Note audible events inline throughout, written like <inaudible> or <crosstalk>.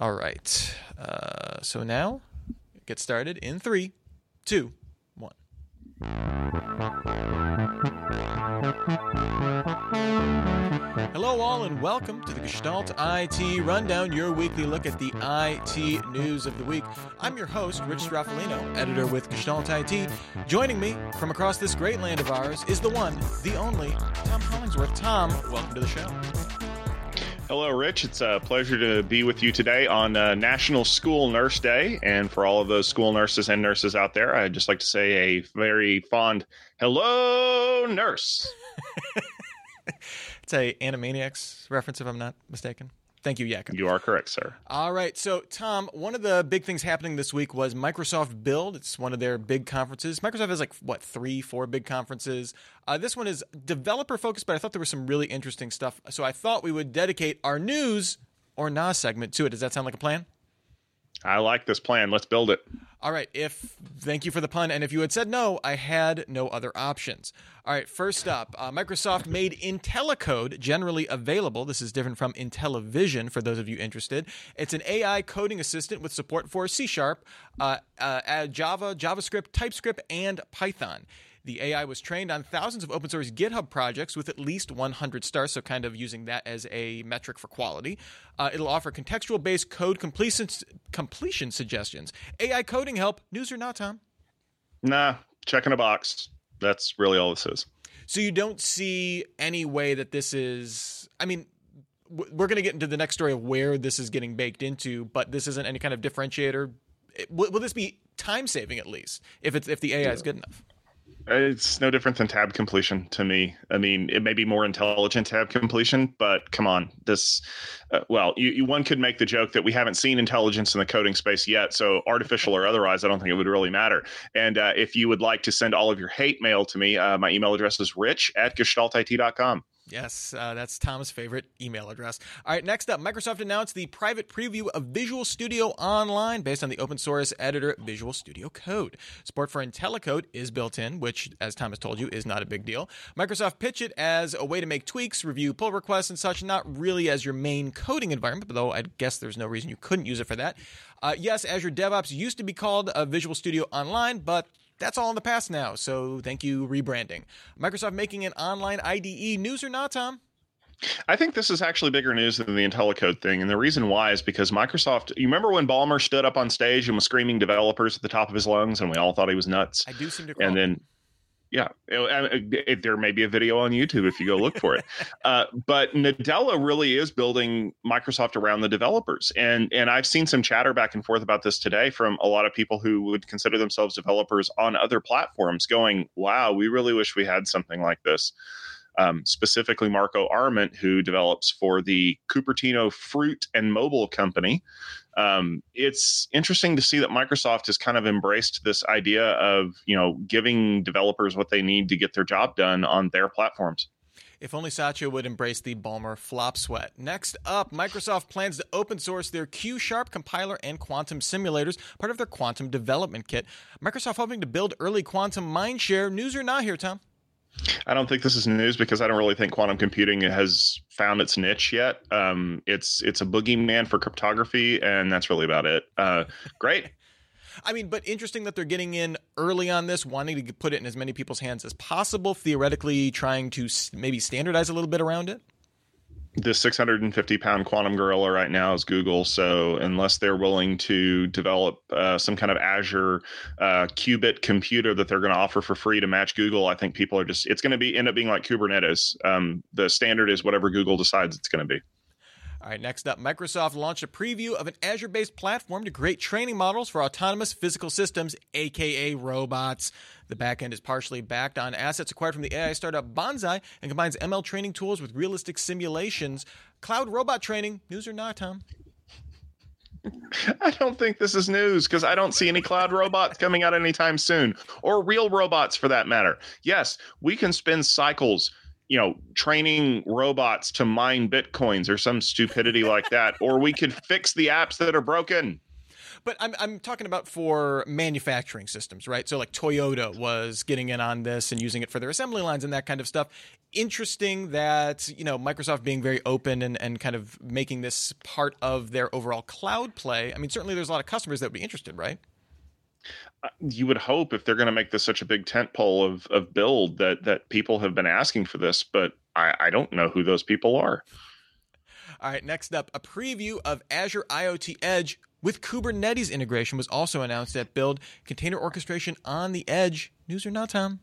All right. Uh, so now, get started in three, two, one. Hello, all, and welcome to the Gestalt IT Rundown, your weekly look at the IT news of the week. I'm your host, Rich Stroffolino, editor with Gestalt IT. Joining me from across this great land of ours is the one, the only, Tom Hollingsworth. Tom, welcome to the show. Hello, Rich. It's a pleasure to be with you today on uh, National School Nurse Day. And for all of those school nurses and nurses out there, I'd just like to say a very fond hello, nurse. <laughs> it's a Animaniacs reference, if I'm not mistaken. Thank you, Jakob. You are correct, sir. All right. So, Tom, one of the big things happening this week was Microsoft Build. It's one of their big conferences. Microsoft has like, what, three, four big conferences. Uh, this one is developer focused, but I thought there was some really interesting stuff. So, I thought we would dedicate our news or NAS segment to it. Does that sound like a plan? I like this plan. Let's build it. All right. If thank you for the pun. And if you had said no, I had no other options. All right. First up, uh, Microsoft made IntelliCode generally available. This is different from IntelliVision for those of you interested. It's an AI coding assistant with support for C Sharp, uh, uh, Java, JavaScript, TypeScript, and Python. The AI was trained on thousands of open source GitHub projects with at least 100 stars, so kind of using that as a metric for quality. Uh, it'll offer contextual based code completion, completion suggestions. AI coding help, news or not, Tom? Nah, checking a box. That's really all this is. So you don't see any way that this is. I mean, we're going to get into the next story of where this is getting baked into, but this isn't any kind of differentiator. Will, will this be time saving at least if it's if the AI is good enough? It's no different than tab completion to me. I mean, it may be more intelligent tab completion, but come on, this. Uh, well, you, you, one could make the joke that we haven't seen intelligence in the coding space yet, so artificial or otherwise, I don't think it would really matter. And uh, if you would like to send all of your hate mail to me, uh, my email address is rich at gestaltit.com. Yes, uh, that's Tom's favorite email address. All right, next up, Microsoft announced the private preview of Visual Studio Online based on the open source editor Visual Studio Code. Support for IntelliCode is built in, which, as Tom has told you, is not a big deal. Microsoft pitched it as a way to make tweaks, review pull requests, and such, not really as your main coding environment, though I guess there's no reason you couldn't use it for that. Uh, yes, Azure DevOps used to be called uh, Visual Studio Online, but that's all in the past now. So thank you, rebranding. Microsoft making an online IDE. News or not, Tom? I think this is actually bigger news than the IntelliCode thing. And the reason why is because Microsoft, you remember when Ballmer stood up on stage and was screaming developers at the top of his lungs and we all thought he was nuts? I do seem to recall. And then yeah, it, it, there may be a video on YouTube if you go look for it. <laughs> uh, but Nadella really is building Microsoft around the developers, and and I've seen some chatter back and forth about this today from a lot of people who would consider themselves developers on other platforms, going, "Wow, we really wish we had something like this." Um, specifically, Marco Arment, who develops for the Cupertino Fruit and Mobile Company, um, it's interesting to see that Microsoft has kind of embraced this idea of you know giving developers what they need to get their job done on their platforms. If only Satya would embrace the Ballmer flop sweat. Next up, Microsoft plans to open source their Q Sharp compiler and quantum simulators, part of their quantum development kit. Microsoft hoping to build early quantum mindshare. News or not here, Tom? I don't think this is news because I don't really think quantum computing has found its niche yet. Um, it's it's a boogeyman for cryptography, and that's really about it. Uh, great. <laughs> I mean, but interesting that they're getting in early on this, wanting to put it in as many people's hands as possible, theoretically trying to maybe standardize a little bit around it the 650 pound quantum gorilla right now is Google. So unless they're willing to develop uh, some kind of Azure uh, qubit computer that they're going to offer for free to match Google, I think people are just it's going to be end up being like Kubernetes. Um, the standard is whatever Google decides it's going to be. All right, next up, Microsoft launched a preview of an Azure based platform to create training models for autonomous physical systems, aka robots. The backend is partially backed on assets acquired from the AI startup Bonsai and combines ML training tools with realistic simulations. Cloud robot training, news or not, Tom? <laughs> I don't think this is news because I don't see any cloud robots coming out anytime soon, or real robots for that matter. Yes, we can spend cycles you know, training robots to mine bitcoins or some stupidity like that, or we could fix the apps that are broken. But I'm I'm talking about for manufacturing systems, right? So like Toyota was getting in on this and using it for their assembly lines and that kind of stuff. Interesting that you know Microsoft being very open and and kind of making this part of their overall cloud play. I mean, certainly there's a lot of customers that would be interested, right? Uh, you would hope if they're going to make this such a big tent pole of, of build that that people have been asking for this, but I, I don't know who those people are. All right, next up, a preview of Azure IoT Edge with Kubernetes integration was also announced at Build. Container orchestration on the edge. News or not, Tom?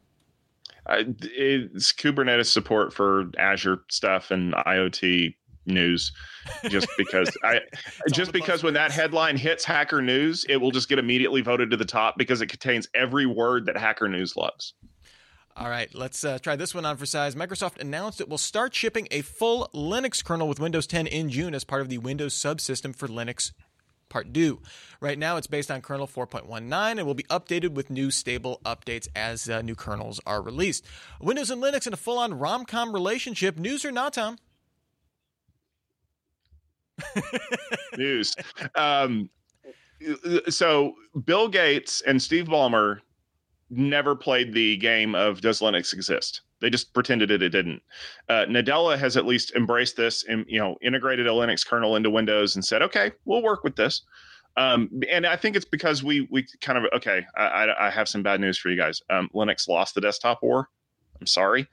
Uh, it's Kubernetes support for Azure stuff and IoT news just because I <laughs> just because when that headline hits Hacker News, it will just get immediately voted to the top because it contains every word that Hacker News loves. All right, let's uh, try this one on for size. Microsoft announced it will start shipping a full Linux kernel with Windows 10 in June as part of the Windows subsystem for Linux Part 2. Right now, it's based on kernel 4.19 and will be updated with new stable updates as uh, new kernels are released. Windows and Linux in a full on rom com relationship. News or not, Tom? <laughs> News. Um, so, Bill Gates and Steve Ballmer never played the game of does Linux exist? They just pretended it, it didn't. Uh, Nadella has at least embraced this and you know integrated a Linux kernel into Windows and said, okay, we'll work with this. Um, and I think it's because we we kind of okay. I, I have some bad news for you guys. Um, Linux lost the desktop war. I'm sorry.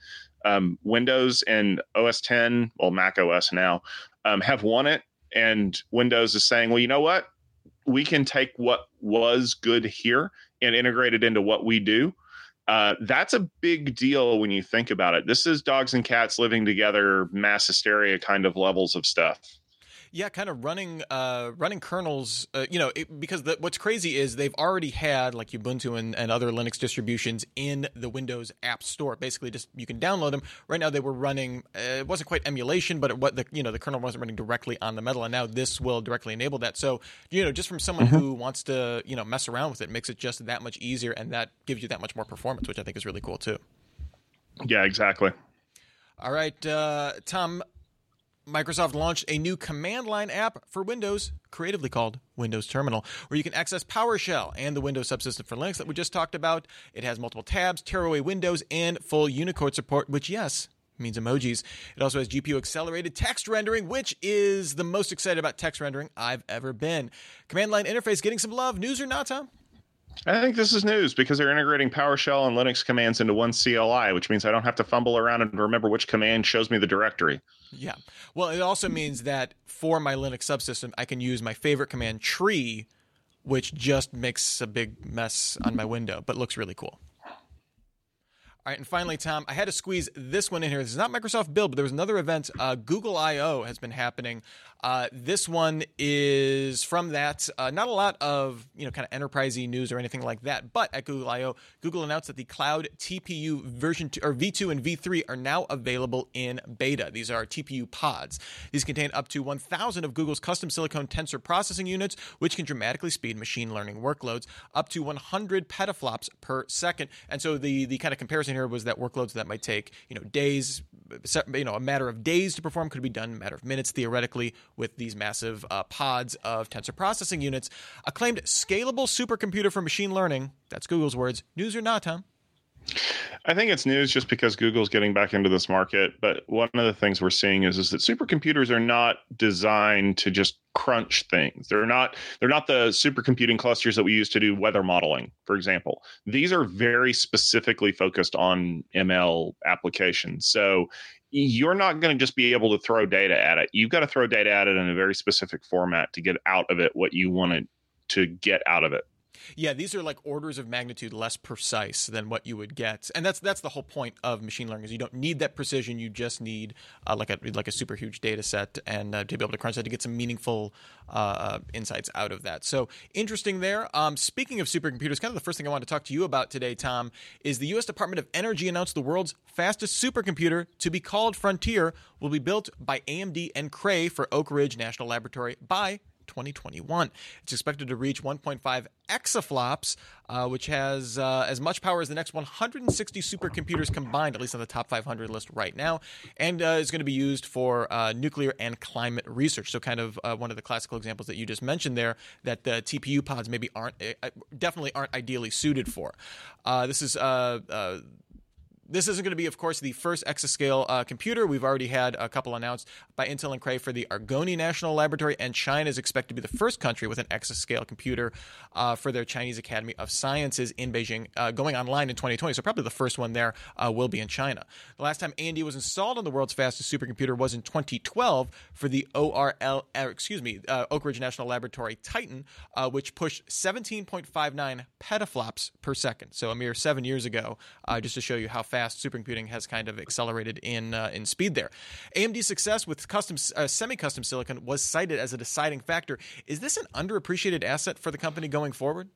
Um, Windows and OS 10, well Mac OS now, um, have won it, and Windows is saying, well, you know what? We can take what was good here and integrate it into what we do uh, that's a big deal when you think about it. This is dogs and cats living together, mass hysteria kind of levels of stuff. Yeah, kind of running uh, running kernels. Uh, you know, it, because the, what's crazy is they've already had like Ubuntu and, and other Linux distributions in the Windows App Store. Basically, just you can download them. Right now, they were running. Uh, it wasn't quite emulation, but it, what the you know the kernel wasn't running directly on the metal, and now this will directly enable that. So you know, just from someone mm-hmm. who wants to you know mess around with it, makes it just that much easier, and that gives you that much more performance, which I think is really cool too. Yeah, exactly. All right, uh, Tom. Microsoft launched a new command line app for Windows, creatively called Windows Terminal, where you can access PowerShell and the Windows subsystem for Linux that we just talked about. It has multiple tabs, tearaway windows, and full Unicode support, which, yes, means emojis. It also has GPU accelerated text rendering, which is the most excited about text rendering I've ever been. Command line interface getting some love. News or not, Tom? I think this is news because they're integrating PowerShell and Linux commands into one CLI, which means I don't have to fumble around and remember which command shows me the directory. Yeah. Well, it also means that for my Linux subsystem, I can use my favorite command tree, which just makes a big mess on my window, but looks really cool. All right, and finally, Tom, I had to squeeze this one in here. This is not Microsoft Build, but there was another event. Uh, Google I/O has been happening uh, this one is from that. Uh, not a lot of you know kind of enterprisey news or anything like that. But at Google I/O, Google announced that the Cloud TPU version two, or V2 and V3 are now available in beta. These are TPU pods. These contain up to 1,000 of Google's custom silicon tensor processing units, which can dramatically speed machine learning workloads up to 100 petaflops per second. And so the the kind of comparison here was that workloads that might take you know days, you know, a matter of days to perform could be done in a matter of minutes theoretically with these massive uh, pods of tensor processing units. Acclaimed scalable supercomputer for machine learning. That's Google's words. News or not, Tom? I think it's news just because Google's getting back into this market. But one of the things we're seeing is, is that supercomputers are not designed to just crunch things. They're not they're not the supercomputing clusters that we use to do weather modeling, for example. These are very specifically focused on ML applications. So you're not going to just be able to throw data at it. You've got to throw data at it in a very specific format to get out of it what you wanted to get out of it. Yeah, these are like orders of magnitude less precise than what you would get, and that's that's the whole point of machine learning. Is you don't need that precision; you just need uh, like a like a super huge data set and uh, to be able to crunch that to get some meaningful uh, uh, insights out of that. So interesting there. Um, speaking of supercomputers, kind of the first thing I want to talk to you about today, Tom, is the U.S. Department of Energy announced the world's fastest supercomputer to be called Frontier will be built by AMD and Cray for Oak Ridge National Laboratory by 2021. It's expected to reach 1.5 exaflops, uh, which has uh, as much power as the next 160 supercomputers combined, at least on the top 500 list right now, and uh, is going to be used for uh, nuclear and climate research. So, kind of uh, one of the classical examples that you just mentioned there that the TPU pods maybe aren't uh, definitely aren't ideally suited for. this is this isn't going to be, of course, the first exascale uh, computer. We've already had a couple announced by Intel and Cray for the Argonne National Laboratory, and China is expected to be the first country with an exascale computer uh, for their Chinese Academy of Sciences in Beijing, uh, going online in 2020. So probably the first one there uh, will be in China. The last time AMD was installed on the world's fastest supercomputer was in 2012 for the ORL, uh, excuse me, uh, Oak Ridge National Laboratory Titan, which pushed 17.59 petaflops per second. So a mere seven years ago, just to show you how fast fast supercomputing has kind of accelerated in uh, in speed there. AMD's success with custom uh, semi-custom silicon was cited as a deciding factor. Is this an underappreciated asset for the company going forward?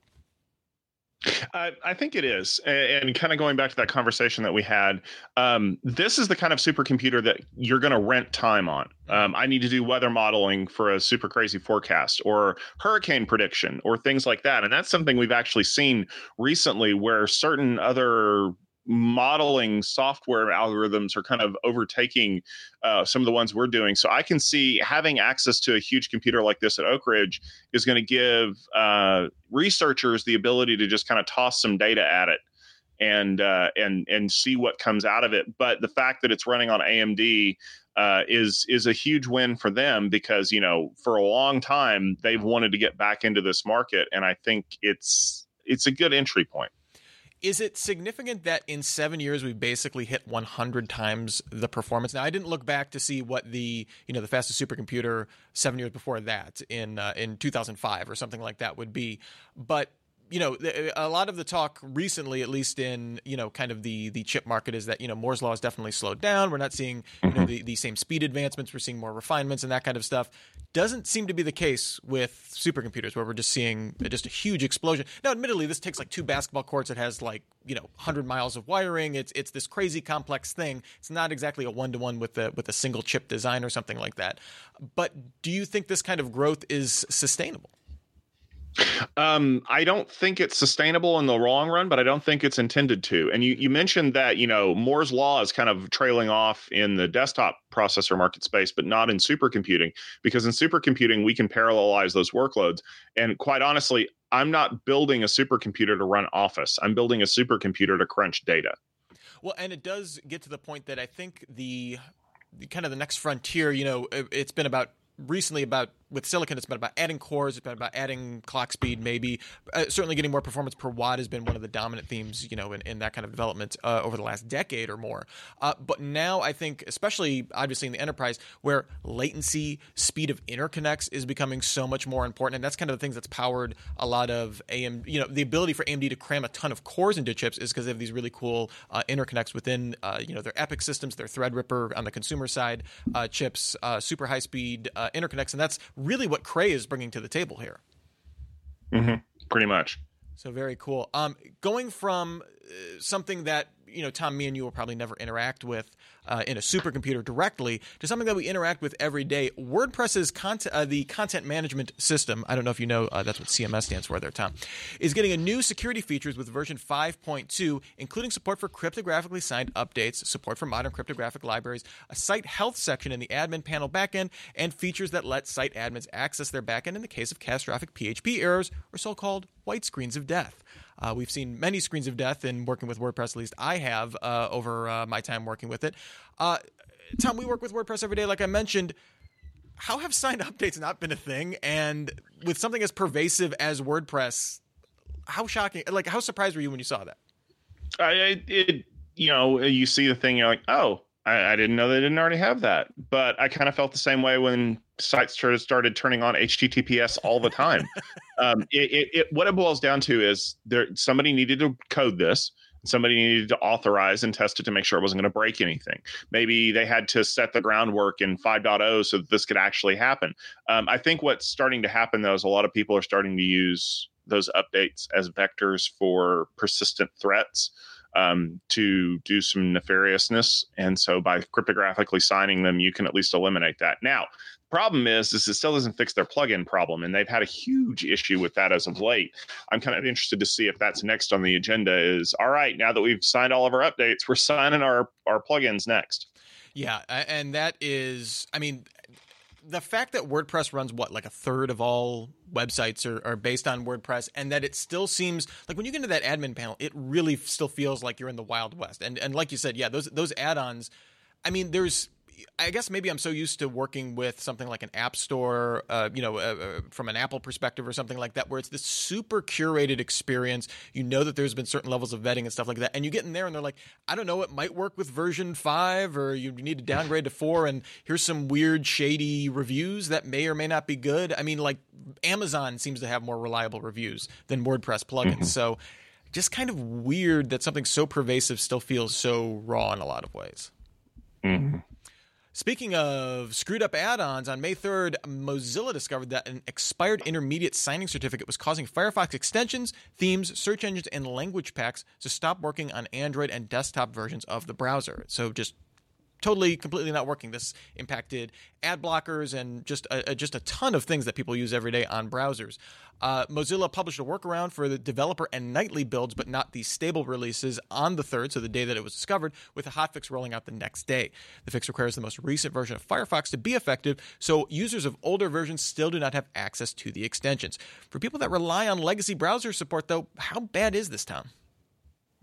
I, I think it is. And, and, kind of going back to that conversation that we had, um, this is the kind of supercomputer that you're going to rent time on. Um, I need to do weather modeling for a super crazy forecast or hurricane prediction or things like that. And that's something we've actually seen recently where certain other modeling software algorithms are kind of overtaking uh, some of the ones we're doing. So I can see having access to a huge computer like this at Oak Ridge is going to give uh, researchers the ability to just kind of toss some data at it and uh, and and see what comes out of it. But the fact that it's running on AMD uh, is is a huge win for them because you know for a long time they've wanted to get back into this market, and I think it's it's a good entry point. Is it significant that in seven years we basically hit 100 times the performance? Now, I didn't look back to see what the you know the fastest supercomputer seven years before that in uh, in 2005 or something like that would be, but you know, a lot of the talk recently, at least in you know, kind of the the chip market, is that you know Moore's law has definitely slowed down. We're not seeing you know mm-hmm. the, the same speed advancements. We're seeing more refinements and that kind of stuff. Doesn't seem to be the case with supercomputers, where we're just seeing just a huge explosion. Now, admittedly, this takes like two basketball courts. It has like you know, hundred miles of wiring. It's it's this crazy complex thing. It's not exactly a one to one with the with a single chip design or something like that. But do you think this kind of growth is sustainable? Um, I don't think it's sustainable in the long run, but I don't think it's intended to. And you, you mentioned that, you know, Moore's law is kind of trailing off in the desktop processor market space, but not in supercomputing, because in supercomputing, we can parallelize those workloads. And quite honestly, I'm not building a supercomputer to run Office. I'm building a supercomputer to crunch data. Well, and it does get to the point that I think the, kind of the next frontier, you know, it, it's been about recently about with silicon, it's been about adding cores, it's been about adding clock speed, maybe. Uh, certainly, getting more performance per watt has been one of the dominant themes, you know, in, in that kind of development uh, over the last decade or more. Uh, but now, I think, especially obviously in the enterprise, where latency, speed of interconnects is becoming so much more important, and that's kind of the things that's powered a lot of AM. You know, the ability for AMD to cram a ton of cores into chips is because they have these really cool uh, interconnects within, uh, you know, their EPYC systems, their Threadripper on the consumer side uh, chips, super high speed interconnects, and that's really what Cray is bringing to the table here. Mm-hmm. Pretty much. So very cool. Um, going from uh, something that you know, Tom, me and you will probably never interact with uh, in a supercomputer directly to something that we interact with every day. WordPress's content, uh, the content management system, I don't know if you know, uh, that's what CMS stands for there, Tom, is getting a new security features with version 5.2, including support for cryptographically signed updates, support for modern cryptographic libraries, a site health section in the admin panel backend, and features that let site admins access their backend in the case of catastrophic PHP errors or so-called white screens of death. Uh, we've seen many screens of death in working with WordPress. At least I have uh, over uh, my time working with it. Uh, Tom, we work with WordPress every day, like I mentioned. How have signed <laughs> updates not been a thing? And with something as pervasive as WordPress, how shocking! Like, how surprised were you when you saw that? I, it, you know, you see the thing, you're like, oh, I, I, didn't know they didn't already have that. But I kind of felt the same way when sites started started turning on HTTPS all the time. <laughs> um, it, it, it, what it boils down to is there somebody needed to code this. Somebody needed to authorize and test it to make sure it wasn't going to break anything. Maybe they had to set the groundwork in 5.0 so that this could actually happen. Um, I think what's starting to happen though is a lot of people are starting to use those updates as vectors for persistent threats um, to do some nefariousness. And so by cryptographically signing them, you can at least eliminate that. Now, the problem is, is it still doesn't fix their plugin problem, and they've had a huge issue with that as of late. I'm kind of interested to see if that's next on the agenda. Is all right now that we've signed all of our updates, we're signing our our plugins next. Yeah, and that is, I mean, the fact that WordPress runs what like a third of all websites are, are, based on WordPress, and that it still seems like when you get into that admin panel, it really still feels like you're in the Wild West. And and like you said, yeah, those those add-ons. I mean, there's I guess maybe I'm so used to working with something like an app store, uh, you know, uh, uh, from an Apple perspective or something like that, where it's this super curated experience. You know that there's been certain levels of vetting and stuff like that, and you get in there and they're like, I don't know, it might work with version five, or you need to downgrade to four, and here's some weird, shady reviews that may or may not be good. I mean, like Amazon seems to have more reliable reviews than WordPress plugins, mm-hmm. so just kind of weird that something so pervasive still feels so raw in a lot of ways. Mm-hmm. Speaking of screwed up add ons, on May 3rd, Mozilla discovered that an expired intermediate signing certificate was causing Firefox extensions, themes, search engines, and language packs to stop working on Android and desktop versions of the browser. So just totally completely not working. This impacted ad blockers and just a, just a ton of things that people use every day on browsers. Uh, Mozilla published a workaround for the developer and nightly builds, but not the stable releases on the third, so the day that it was discovered, with a hotfix rolling out the next day. The fix requires the most recent version of Firefox to be effective, so users of older versions still do not have access to the extensions. For people that rely on legacy browser support, though, how bad is this, Tom?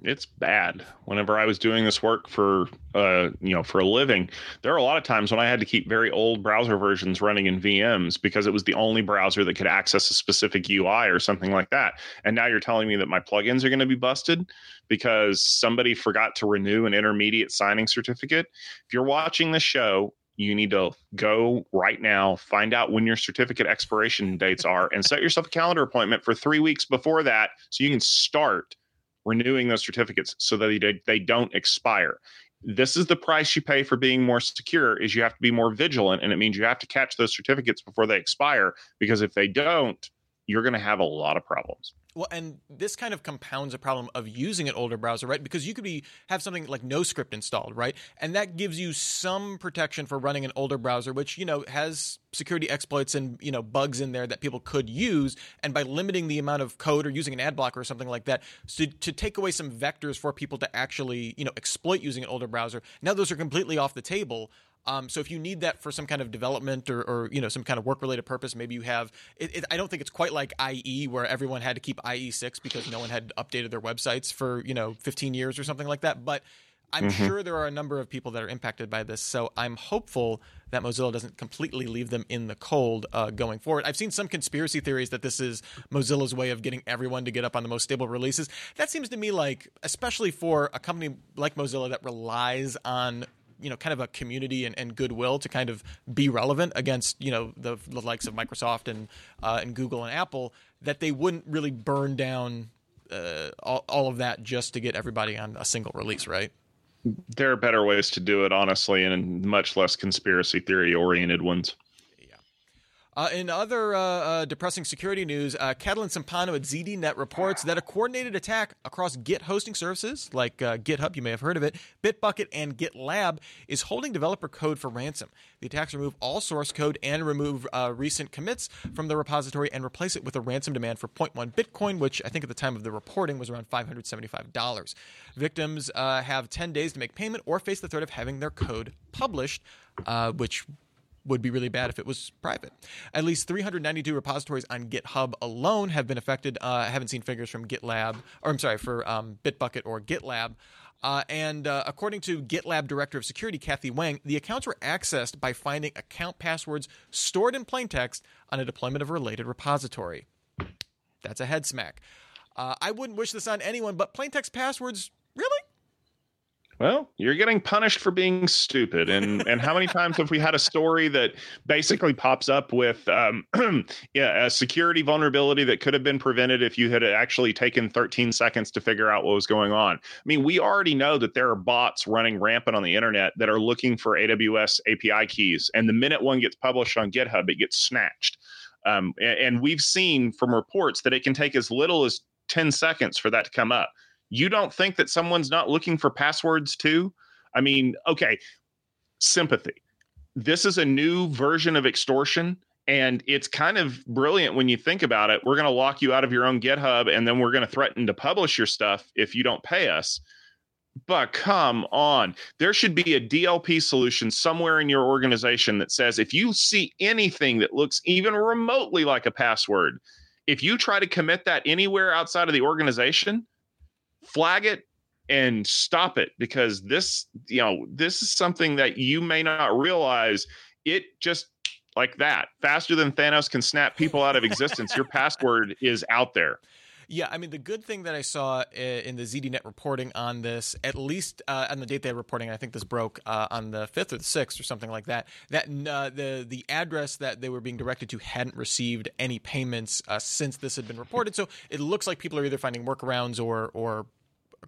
It's bad. Whenever I was doing this work for uh, you know for a living, there are a lot of times when I had to keep very old browser versions running in VMs because it was the only browser that could access a specific UI or something like that. And now you're telling me that my plugins are going to be busted because somebody forgot to renew an intermediate signing certificate. If you're watching the show, you need to go right now, find out when your certificate expiration dates are, and set yourself a calendar appointment for three weeks before that so you can start renewing those certificates so that they, they don't expire. This is the price you pay for being more secure is you have to be more vigilant and it means you have to catch those certificates before they expire because if they don't you're going to have a lot of problems well, and this kind of compounds a problem of using an older browser, right? Because you could be have something like NoScript installed, right? And that gives you some protection for running an older browser, which you know has security exploits and you know bugs in there that people could use. And by limiting the amount of code or using an ad blocker or something like that, so to take away some vectors for people to actually you know exploit using an older browser, now those are completely off the table. Um, so if you need that for some kind of development or, or you know some kind of work related purpose, maybe you have. It, it, I don't think it's quite like IE where everyone had to keep IE six because no one had updated their websites for you know 15 years or something like that. But I'm mm-hmm. sure there are a number of people that are impacted by this. So I'm hopeful that Mozilla doesn't completely leave them in the cold uh, going forward. I've seen some conspiracy theories that this is Mozilla's way of getting everyone to get up on the most stable releases. That seems to me like, especially for a company like Mozilla that relies on you know kind of a community and, and goodwill to kind of be relevant against you know the, the likes of Microsoft and uh, and Google and Apple that they wouldn't really burn down uh, all, all of that just to get everybody on a single release, right? There are better ways to do it, honestly, and much less conspiracy theory oriented ones. Uh, in other uh, uh, depressing security news, uh, Catalin Cimpanu at ZDNet reports that a coordinated attack across Git hosting services like uh, GitHub, you may have heard of it, Bitbucket, and GitLab is holding developer code for ransom. The attacks remove all source code and remove uh, recent commits from the repository and replace it with a ransom demand for 0.1 Bitcoin, which I think at the time of the reporting was around $575. Victims have 10 days to make payment or face the threat of having their code published, which would be really bad if it was private. At least 392 repositories on GitHub alone have been affected. Uh, I haven't seen figures from GitLab, or I'm sorry, for um, Bitbucket or GitLab. Uh, and uh, according to GitLab Director of Security Kathy Wang, the accounts were accessed by finding account passwords stored in plain text on a deployment of a related repository. That's a head smack. Uh, I wouldn't wish this on anyone, but plain text passwords? Well, you're getting punished for being stupid, and <laughs> and how many times have we had a story that basically pops up with um, <clears throat> yeah, a security vulnerability that could have been prevented if you had actually taken 13 seconds to figure out what was going on? I mean, we already know that there are bots running rampant on the internet that are looking for AWS API keys, and the minute one gets published on GitHub, it gets snatched. Um, and, and we've seen from reports that it can take as little as 10 seconds for that to come up you don't think that someone's not looking for passwords too? I mean, okay, sympathy. this is a new version of extortion and it's kind of brilliant when you think about it. We're going to lock you out of your own GitHub and then we're going to threaten to publish your stuff if you don't pay us. But come on, there should be a DLP solution somewhere in your organization that says if you see anything that looks even remotely like a password, if you try to commit that anywhere outside of the organization, flag it and stop it because this, you know, this is something that you may not realize. It just like that, faster than Thanos can snap people out of existence, your <laughs> password is out there. Yeah, I mean, the good thing that I saw in the ZDNet reporting on this, at least uh, on the date they're reporting, I think this broke uh, on the fifth or the sixth or something like that. That uh, the the address that they were being directed to hadn't received any payments uh, since this had been reported. So it looks like people are either finding workarounds or or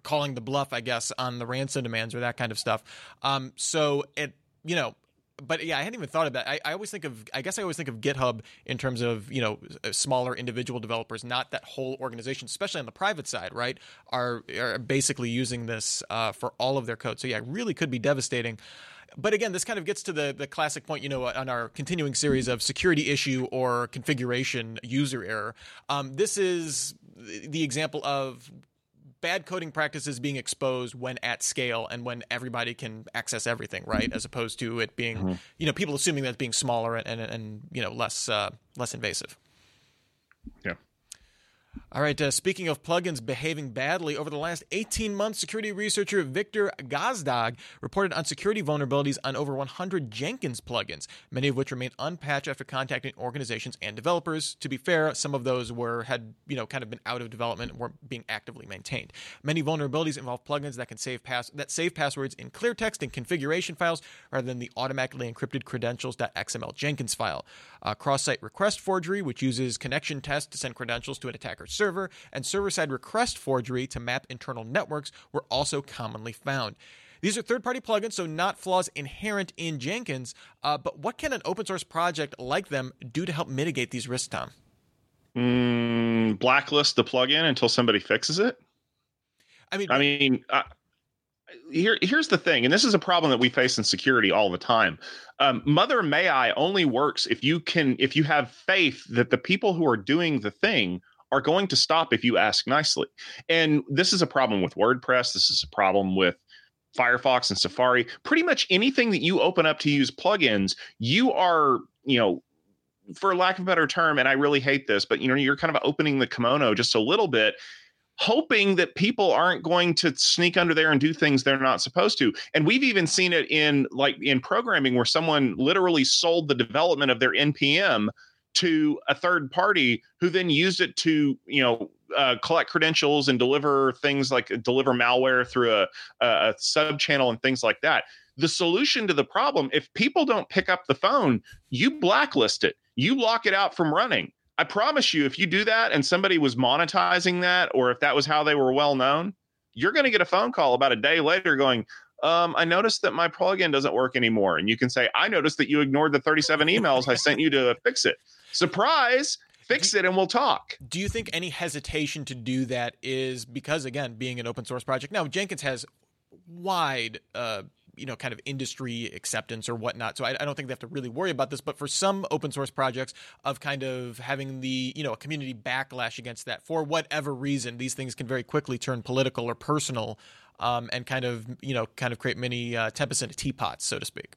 calling the bluff, I guess, on the ransom demands or that kind of stuff. Um, so it you know but yeah, I hadn't even thought of that. I, I, always think of, I guess I always think of GitHub in terms of, you know, smaller individual developers, not that whole organization, especially on the private side, right? Are, are basically using this uh, for all of their code. So yeah, it really could be devastating. But again, this kind of gets to the, the classic point, you know, on our continuing series of security issue or configuration user error. Um, this is the example of bad coding practices being exposed when at scale and when everybody can access everything, right? As opposed to it being, mm-hmm. you know, people assuming that it's being smaller and, and, and you know less uh, less invasive. Yeah. All right. Uh, speaking of plugins behaving badly, over the last 18 months, security researcher Viktor Gazdag reported on security vulnerabilities on over 100 Jenkins plugins, many of which remain unpatched after contacting organizations and developers. To be fair, some of those were had you know kind of been out of development and weren't being actively maintained. Many vulnerabilities involve plugins that can save pass that save passwords in clear text and configuration files rather than the automatically encrypted credentials.xml Jenkins file. Uh, cross-site request forgery, which uses connection tests to send credentials to an server, and server side request forgery to map internal networks were also commonly found. These are third party plugins, so not flaws inherent in Jenkins. Uh, but what can an open source project like them do to help mitigate these risks, Tom? Mm, blacklist the plugin until somebody fixes it. I mean, I mean, uh, here here's the thing, and this is a problem that we face in security all the time. Um, Mother May I only works if you can if you have faith that the people who are doing the thing are going to stop if you ask nicely. And this is a problem with WordPress. This is a problem with Firefox and mm-hmm. Safari. Pretty much anything that you open up to use plugins, you are, you know, for lack of a better term, and I really hate this, but you know, you're kind of opening the kimono just a little bit hoping that people aren't going to sneak under there and do things they're not supposed to. And we've even seen it in like in programming where someone literally sold the development of their npm to a third party who then used it to you know uh, collect credentials and deliver things like deliver malware through a, a sub channel and things like that. The solution to the problem if people don't pick up the phone you blacklist it. You lock it out from running. I promise you if you do that and somebody was monetizing that or if that was how they were well known you're going to get a phone call about a day later going um, I noticed that my plugin doesn't work anymore. And you can say, I noticed that you ignored the 37 emails I sent you to fix it surprise fix it and we'll talk. Do you think any hesitation to do that is because again, being an open source project? Now, Jenkins has wide uh, you know kind of industry acceptance or whatnot so I, I, don't think they have to really worry about this but for some open source projects of kind of having the you know a community backlash against that for whatever reason these things can very quickly turn political or personal um, and kind of you know kind of create many uh, tempest in a teapot so to speak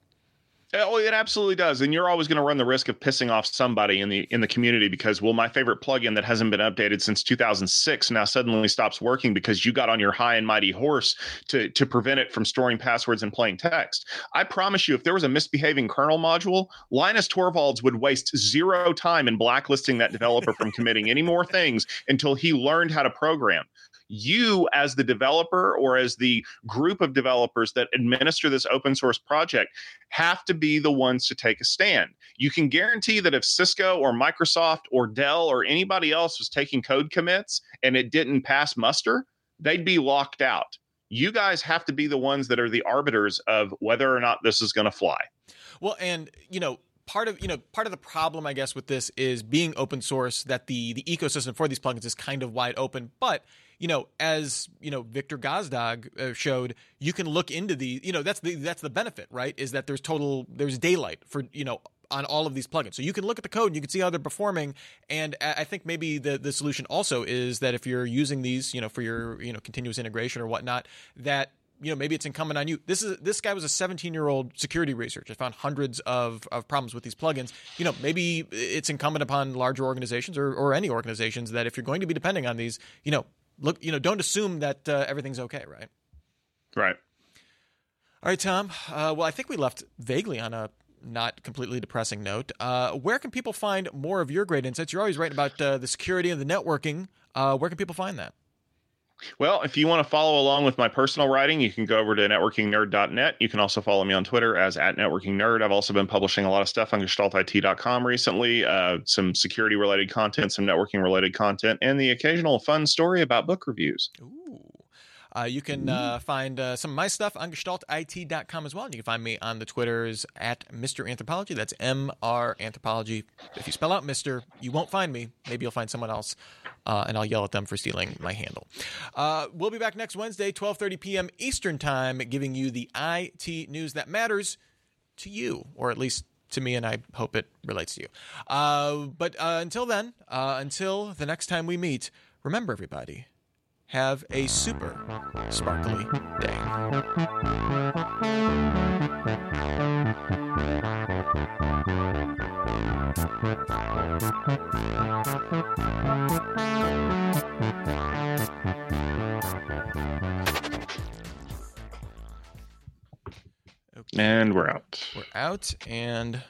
Uh, oh, it absolutely does, and you're always going to run the risk of pissing off somebody in the in the community because well, my favorite plugin that hasn't been updated since 2006 now suddenly stops working because you got on your high and mighty horse to to prevent it from storing passwords in plain text. I promise you, if there was a misbehaving kernel module, Linus Torvalds would waste zero time in blacklisting that developer from committing any more things until he learned how to program you as the developer or as the group of developers that administer this open source project have to be the ones to take a stand. You can guarantee that if Cisco or Microsoft or Dell or anybody else was taking code commits and it didn't pass muster, they'd be locked out. You guys have to be the ones that are the arbiters of whether or not this is going to fly. Well, and you know, part of you know part of the problem I guess with this is being open source that the the ecosystem for these plugins is kind of wide open, but you know, as you know, Viktor Gazdag uh, showed, you can look into the, you know, that's the that's the benefit, right? Is that there's total there's daylight for you know on all of these plugins. So you can look at the code and you can see how they're performing. And I think maybe the the solution also is that if you're using these, you know, for your you know continuous integration or whatnot, that you know maybe it's incumbent on you. This is this guy was a 17 year old security researcher. I found hundreds of, of problems with these plugins. You know maybe it's incumbent upon larger organizations or, or any organizations that if you're going to be depending on these, you know look, you know, don't assume that uh, everything's okay, right? Right. All right, Tom. Uh, well, I think we left vaguely on a not completely depressing note. Uh, where can people find more of your great insights? You're always writing about uh, the security and the networking. Uh, where can people find that? Well, if you want to follow along with my personal writing, you can go over to networkingnerd.net. You can also follow me on Twitter as at networkingnerd. I've also been publishing a lot of stuff on gestaltit.com recently, uh, some security related content, some networking related content, and the occasional fun story about book reviews. Ooh. Uh, you can uh, find uh, some of my stuff on gestaltit.com as well. And you can find me on the Twitters at Mr. Anthropology. That's M R Anthropology. If you spell out Mr., you won't find me. Maybe you'll find someone else, uh, and I'll yell at them for stealing my handle. Uh, we'll be back next Wednesday, 12:30 p.m. Eastern Time, giving you the IT news that matters to you, or at least to me, and I hope it relates to you. Uh, but until then, until the next time we meet, remember, everybody have a super sparkly day. Okay. And we're out. We're out, and